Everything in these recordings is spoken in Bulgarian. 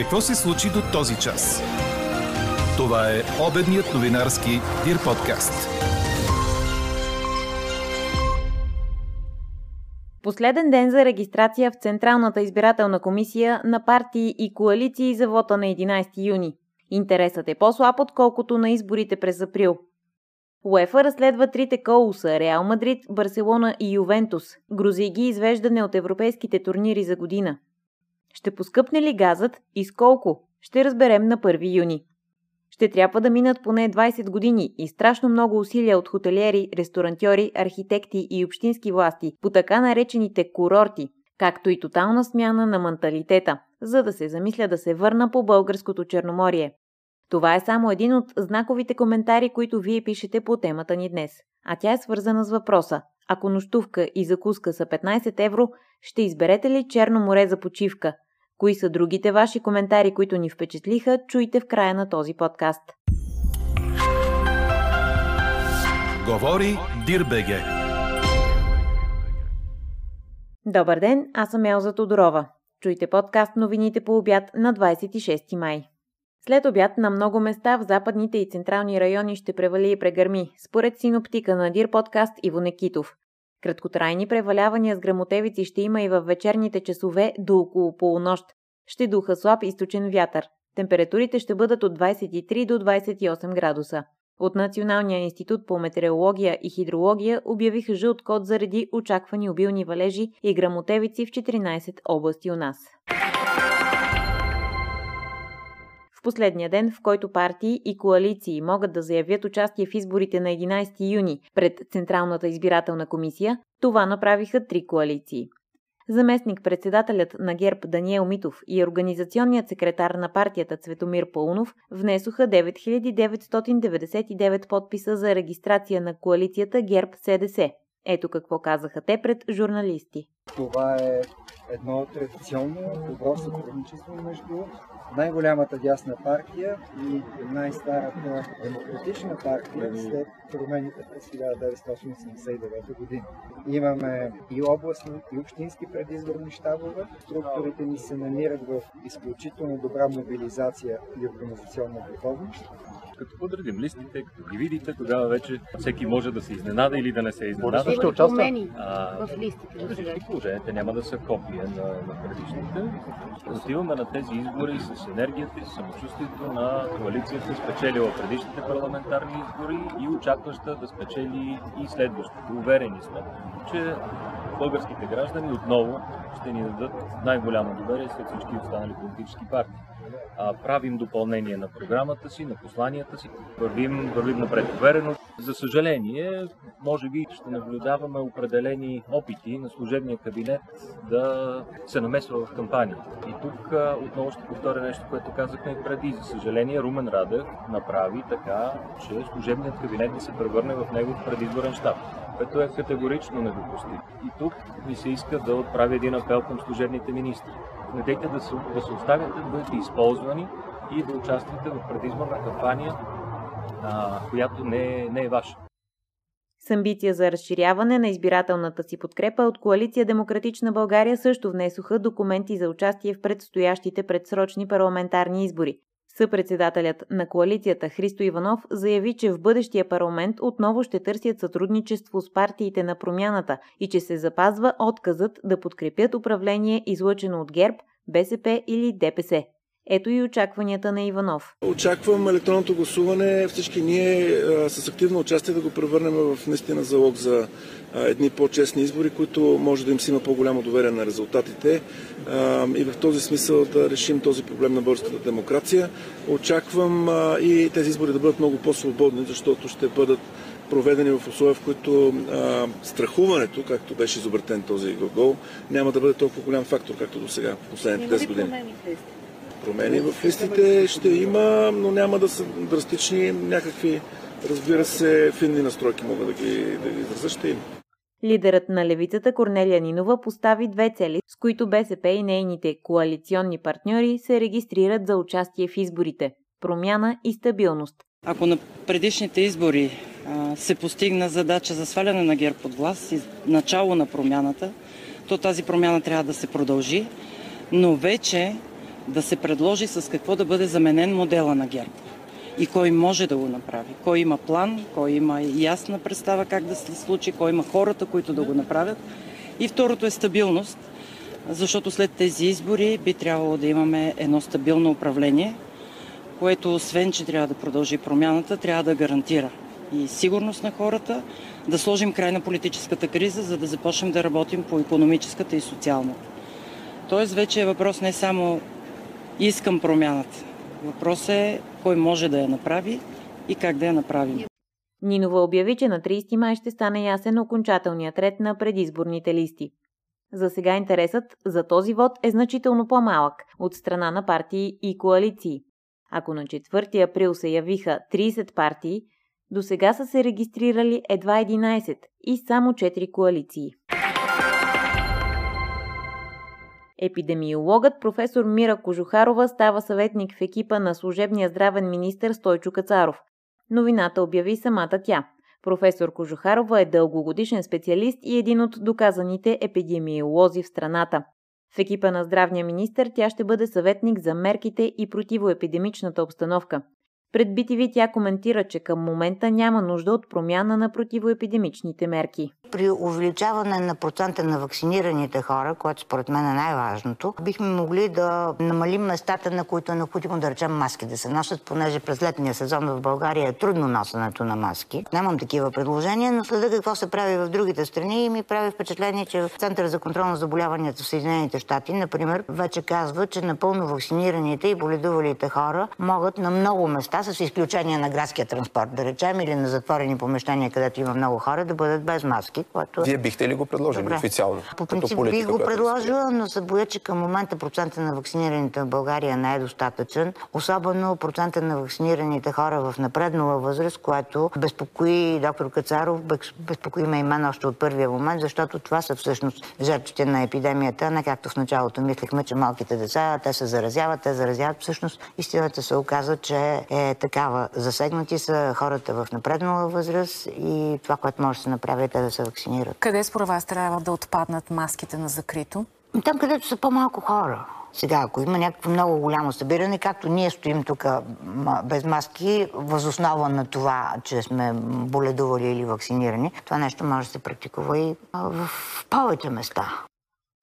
Какво се случи до този час? Това е обедният новинарски Дир подкаст. Последен ден за регистрация в Централната избирателна комисия на партии и коалиции за вота на 11 юни. Интересът е по-слаб, отколкото на изборите през април. УЕФА разследва трите коуса – Реал Мадрид, Барселона и Ювентус. Грози ги извеждане от европейските турнири за година. Ще поскъпне ли газът и с колко? Ще разберем на 1 юни. Ще трябва да минат поне 20 години и страшно много усилия от хотелиери, ресторантьори, архитекти и общински власти по така наречените курорти, както и тотална смяна на менталитета, за да се замисля да се върна по българското Черноморие. Това е само един от знаковите коментари, които вие пишете по темата ни днес. А тя е свързана с въпроса. Ако нощувка и закуска са 15 евро, ще изберете ли Черно море за почивка? Кои са другите ваши коментари, които ни впечатлиха, чуйте в края на този подкаст. Говори Дирбеге. Добър ден, аз съм Елза Тодорова. Чуйте подкаст новините по обяд на 26 май. След обяд на много места в западните и централни райони ще превали и прегърми, според синоптика на Дир подкаст Иво Некитов. Краткотрайни превалявания с грамотевици ще има и във вечерните часове до около полунощ. Ще духа слаб източен вятър. Температурите ще бъдат от 23 до 28 градуса. От Националния институт по метеорология и хидрология обявиха жълт код заради очаквани обилни валежи и грамотевици в 14 области у нас. В последния ден, в който партии и коалиции могат да заявят участие в изборите на 11 юни пред Централната избирателна комисия, това направиха три коалиции. Заместник председателят на ГЕРБ Даниел Митов и организационният секретар на партията Цветомир Пълнов внесоха 9999 подписа за регистрация на коалицията ГЕРБ-СДС. Ето какво казаха те пред журналисти. Това е едно традиционно добро сътрудничество между най-голямата дясна партия и най-старата демократична партия след промените през 1989 година. Имаме и областни, и общински предизборни щабове. Структурите ни се намират в изключително добра мобилизация и организационна готовност като подредим листите, като ги видите, тогава вече всеки може да се изненада или да не се изненада. Ще участва а, в листите. При всички положения те няма да са копия на, на предишните. Отиваме на тези избори с енергията и самочувствието на коалицията, спечелила предишните парламентарни избори и очакваща да спечели и следващите. Уверени сме, че българските граждани отново ще ни дадат най-голямо доверие след всички останали политически партии а, правим допълнение на програмата си, на посланията си, вървим, вървим напред уверено. За съжаление, може би ще наблюдаваме определени опити на служебния кабинет да се намесва в кампания. И тук а, отново ще повторя нещо, което казахме и преди. За съжаление, Румен Радев направи така, че служебният кабинет да се превърне в негов предизборен щаб което е категорично недопустимо. И тук ми се иска да отправя един апел към служебните министри недейте да се, да се оставяте да бъдете използвани и да участвате в предизборна кампания, а, която не е, не е ваша. С амбиция за разширяване на избирателната си подкрепа от Коалиция Демократична България също внесоха документи за участие в предстоящите предсрочни парламентарни избори. Съпредседателят на коалицията Христо Иванов заяви, че в бъдещия парламент отново ще търсят сътрудничество с партиите на промяната и че се запазва отказът да подкрепят управление излъчено от ГЕРБ, БСП или ДПС. Ето и очакванията на Иванов. Очаквам електронното гласуване, всички ние а, с активно участие да го превърнем в наистина залог за а, едни по-честни избори, които може да им си има по-голямо доверие на резултатите а, и в този смисъл да решим този проблем на българската демокрация. Очаквам и тези избори да бъдат много по-свободни, защото ще бъдат проведени в условия, в които а, страхуването, както беше изобретен този глагол, няма да бъде толкова голям фактор, както до сега, последните 10 години. Промени в листите ще има, но няма да са драстични. Някакви, разбира се, финни настройки могат да ги, да ги изразят. Ще има. Лидерът на левицата Корнелия Нинова постави две цели, с които БСП и нейните коалиционни партньори се регистрират за участие в изборите – промяна и стабилност. Ако на предишните избори а, се постигна задача за сваляне на ГЕРБ от власт и начало на промяната, то тази промяна трябва да се продължи, но вече да се предложи с какво да бъде заменен модела на ГЕРБ и кой може да го направи. Кой има план, кой има ясна представа как да се случи, кой има хората, които да го направят. И второто е стабилност, защото след тези избори би трябвало да имаме едно стабилно управление, което освен, че трябва да продължи промяната, трябва да гарантира и сигурност на хората, да сложим край на политическата криза, за да започнем да работим по економическата и социалната. Тоест вече е въпрос не само искам промяната. Въпрос е кой може да я направи и как да я направим. Нинова обяви, че на 30 май ще стане ясен окончателният ред на предизборните листи. За сега интересът за този вод е значително по-малък от страна на партии и коалиции. Ако на 4 април се явиха 30 партии, до сега са се регистрирали едва 11 и само 4 коалиции. Епидемиологът професор Мира Кожухарова става съветник в екипа на служебния здравен министр Стойчо Кацаров. Новината обяви самата тя. Професор Кожухарова е дългогодишен специалист и един от доказаните епидемиолози в страната. В екипа на здравния министр тя ще бъде съветник за мерките и противоепидемичната обстановка. Пред BTV тя коментира, че към момента няма нужда от промяна на противоепидемичните мерки. При увеличаване на процента на вакцинираните хора, което според мен е най-важното, бихме могли да намалим местата, на които е необходимо да речем маски да се носят, понеже през летния сезон в България е трудно носенето на маски. Нямам такива предложения, но следа какво се прави в другите страни и ми прави впечатление, че в Центъра за контрол на заболяванията в Съединените щати, например, вече казва, че напълно вакцинираните и боледувалите хора могат на много места с изключение на градския транспорт, да речем, или на затворени помещения, където има много хора, да бъдат без маски. Което... Вие бихте ли го предложили Добре. официално? По принцип бих го предложила, но се боя, че към момента процента на вакцинираните в България не е достатъчен. Особено процента на вакцинираните хора в напреднала възраст, което безпокои доктор Кацаров, безпокои ме и мен още от първия момент, защото това са всъщност жертвите на епидемията, не както в началото мислихме, че малките деца, те се заразяват, те заразяват. Всъщност истината се оказа, че е такава. Засегнати са хората в напреднала възраст и това, което може да се направи е те да се вакцинират. Къде според вас трябва да отпаднат маските на закрито? Там, където са по-малко хора. Сега, ако има някакво много голямо събиране, както ние стоим тук без маски, възоснова на това, че сме боледували или вакцинирани, това нещо може да се практикува и в повече места.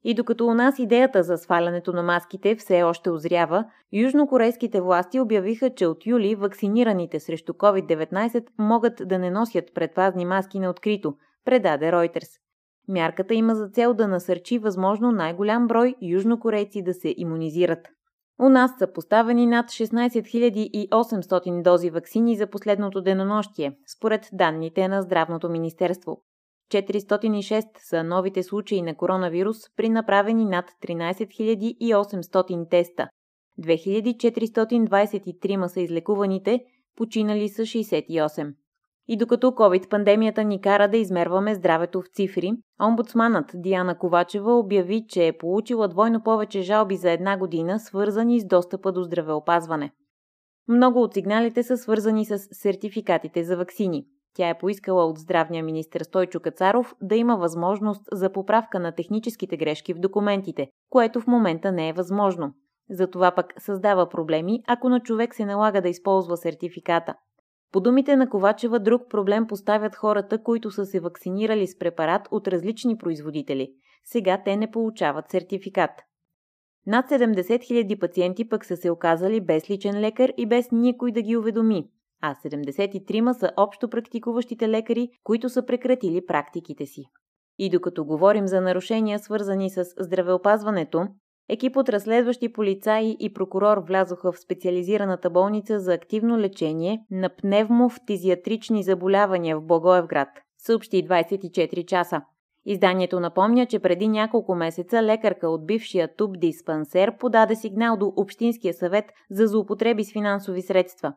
И докато у нас идеята за свалянето на маските все още озрява, южнокорейските власти обявиха, че от юли вакцинираните срещу COVID-19 могат да не носят предпазни маски на открито, предаде Reuters. Мярката има за цел да насърчи възможно най-голям брой южнокорейци да се иммунизират. У нас са поставени над 16 800 дози вакцини за последното денонощие, според данните на Здравното министерство. 406 са новите случаи на коронавирус при направени над 13 800 теста. 2423 са излекуваните, починали са 68. И докато COVID-пандемията ни кара да измерваме здравето в цифри, омбудсманът Диана Ковачева обяви, че е получила двойно повече жалби за една година, свързани с достъпа до здравеопазване. Много от сигналите са свързани с сертификатите за ваксини – тя е поискала от здравния министр Стойчо Кацаров да има възможност за поправка на техническите грешки в документите, което в момента не е възможно. Затова пък създава проблеми, ако на човек се налага да използва сертификата. По думите на Ковачева, друг проблем поставят хората, които са се вакцинирали с препарат от различни производители. Сега те не получават сертификат. Над 70 000 пациенти пък са се оказали без личен лекар и без никой да ги уведоми а 73 са общо практикуващите лекари, които са прекратили практиките си. И докато говорим за нарушения, свързани с здравеопазването, екип от разследващи полицаи и прокурор влязоха в специализираната болница за активно лечение на пневмофтизиатрични заболявания в Благоевград, съобщи 24 часа. Изданието напомня, че преди няколко месеца лекарка от бившия туб диспансер подаде сигнал до Общинския съвет за злоупотреби с финансови средства.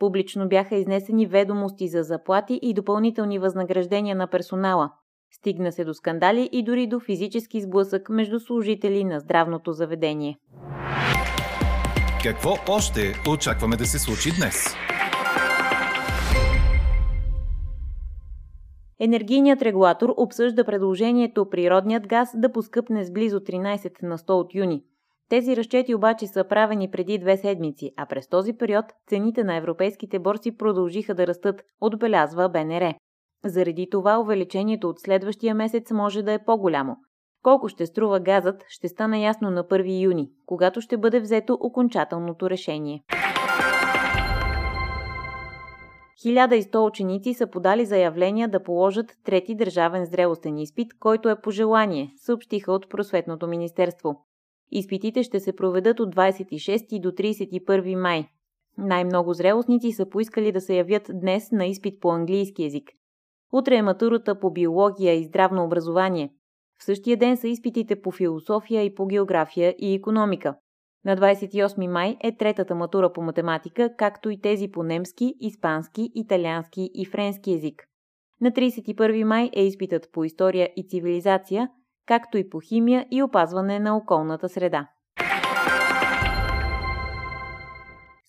Публично бяха изнесени ведомости за заплати и допълнителни възнаграждения на персонала. Стигна се до скандали и дори до физически сблъсък между служители на здравното заведение. Какво още очакваме да се случи днес? Енергийният регулатор обсъжда предложението природният газ да поскъпне с близо 13 на 100 от юни. Тези разчети обаче са правени преди две седмици, а през този период цените на европейските борси продължиха да растат, отбелязва БНР. Заради това увеличението от следващия месец може да е по-голямо. Колко ще струва газът, ще стане ясно на 1 юни, когато ще бъде взето окончателното решение. 1100 ученици са подали заявления да положат трети държавен зрелостен изпит, който е по желание, съобщиха от Просветното министерство. Изпитите ще се проведат от 26 до 31 май. Най-много зрелостници са поискали да се явят днес на изпит по английски язик. Утре е матурата по биология и здравно образование. В същия ден са изпитите по философия и по география и економика. На 28 май е третата матура по математика, както и тези по немски, испански, италиански и френски язик. На 31 май е изпитът по история и цивилизация, както и по химия и опазване на околната среда.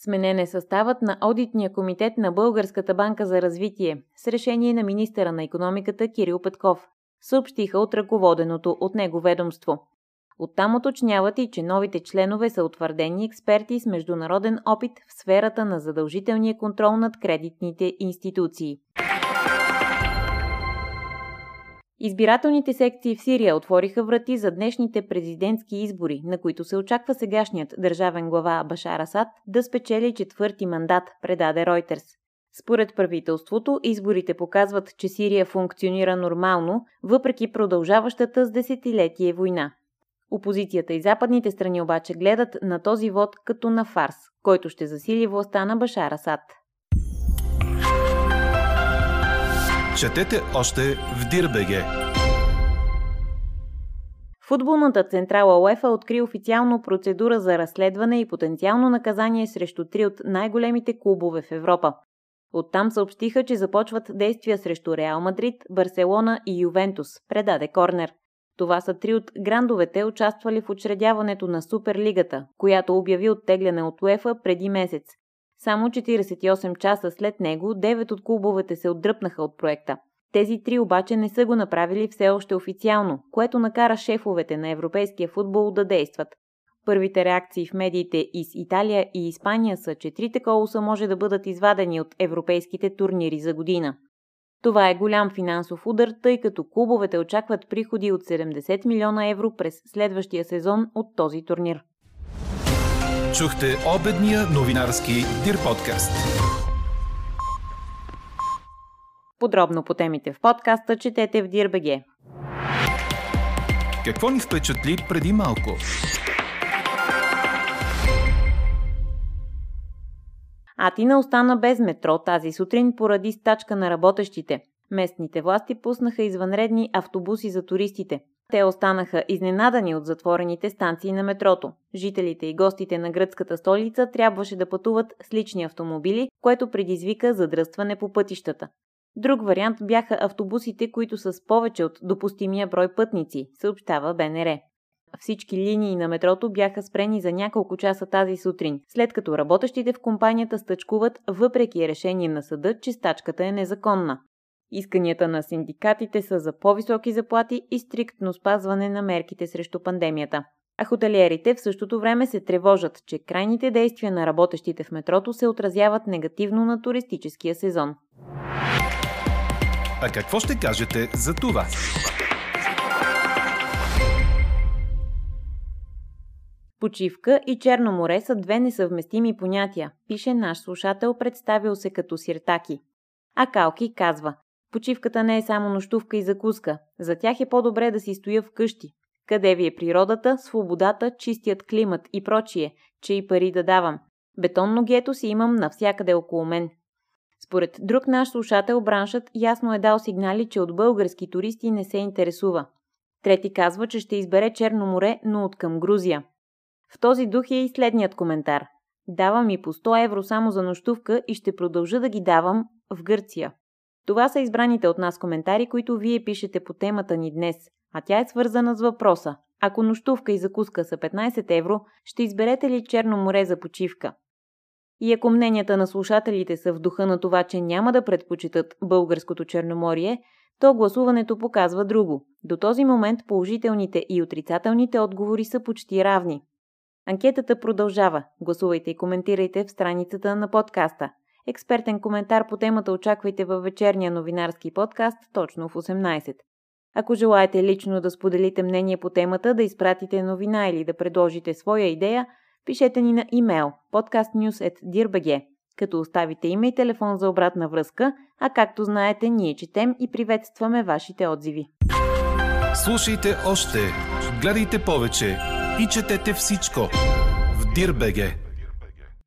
Сменен е съставът на Одитния комитет на Българската банка за развитие с решение на министъра на економиката Кирил Петков, съобщиха от ръководеното от него ведомство. Оттам уточняват и, че новите членове са утвърдени експерти с международен опит в сферата на задължителния контрол над кредитните институции. Избирателните секции в Сирия отвориха врати за днешните президентски избори, на които се очаква сегашният държавен глава Башар Асад да спечели четвърти мандат, предаде Ройтерс. Според правителството, изборите показват, че Сирия функционира нормално, въпреки продължаващата с десетилетие война. Опозицията и западните страни обаче гледат на този вод като на фарс, който ще засили властта на Башар Асад. Четете още в Дирбеге. Футболната централа УЕФА откри официално процедура за разследване и потенциално наказание срещу три от най-големите клубове в Европа. Оттам съобщиха, че започват действия срещу Реал Мадрид, Барселона и Ювентус, предаде Корнер. Това са три от грандовете, участвали в учредяването на Суперлигата, която обяви оттегляне от УЕФА преди месец. Само 48 часа след него, 9 от клубовете се отдръпнаха от проекта. Тези три обаче не са го направили все още официално, което накара шефовете на европейския футбол да действат. Първите реакции в медиите из Италия и Испания са, че трите колоса може да бъдат извадени от европейските турнири за година. Това е голям финансов удар, тъй като клубовете очакват приходи от 70 милиона евро през следващия сезон от този турнир. Чухте обедния новинарски Дир подкаст. Подробно по темите в подкаста четете в Дирбеге. Какво ни впечатли преди малко? Атина остана без метро тази сутрин поради стачка на работещите. Местните власти пуснаха извънредни автобуси за туристите. Те останаха изненадани от затворените станции на метрото. Жителите и гостите на гръцката столица трябваше да пътуват с лични автомобили, което предизвика задръстване по пътищата. Друг вариант бяха автобусите, които са с повече от допустимия брой пътници, съобщава БНР. Всички линии на метрото бяха спрени за няколко часа тази сутрин, след като работещите в компанията стъчкуват въпреки решение на съда, че стачката е незаконна. Исканията на синдикатите са за по-високи заплати и стриктно спазване на мерките срещу пандемията. А хотелиерите в същото време се тревожат, че крайните действия на работещите в метрото се отразяват негативно на туристическия сезон. А какво ще кажете за това? Почивка и Черно море са две несъвместими понятия, пише наш слушател, представил се като сиртаки. А Калки казва, почивката не е само нощувка и закуска, за тях е по-добре да си стоя вкъщи. Къде ви е природата, свободата, чистият климат и прочие, че и пари да давам. Бетонно гето си имам навсякъде около мен. Според друг наш слушател, браншът ясно е дал сигнали, че от български туристи не се интересува. Трети казва, че ще избере Черно море, но от към Грузия. В този дух е и следният коментар. Давам ми по 100 евро само за нощувка и ще продължа да ги давам в Гърция. Това са избраните от нас коментари, които вие пишете по темата ни днес, а тя е свързана с въпроса. Ако нощувка и закуска са 15 евро, ще изберете ли Черно море за почивка? И ако мненията на слушателите са в духа на това, че няма да предпочитат българското Черноморие, то гласуването показва друго. До този момент положителните и отрицателните отговори са почти равни. Анкетата продължава. Гласувайте и коментирайте в страницата на подкаста. Експертен коментар по темата очаквайте във вечерния новинарски подкаст точно в 18. Ако желаете лично да споделите мнение по темата, да изпратите новина или да предложите своя идея, пишете ни на имейл podcastnews.dirbg, като оставите име и телефон за обратна връзка, а както знаете, ние четем и приветстваме вашите отзиви. Слушайте още, гледайте повече и четете всичко в Дирбеге.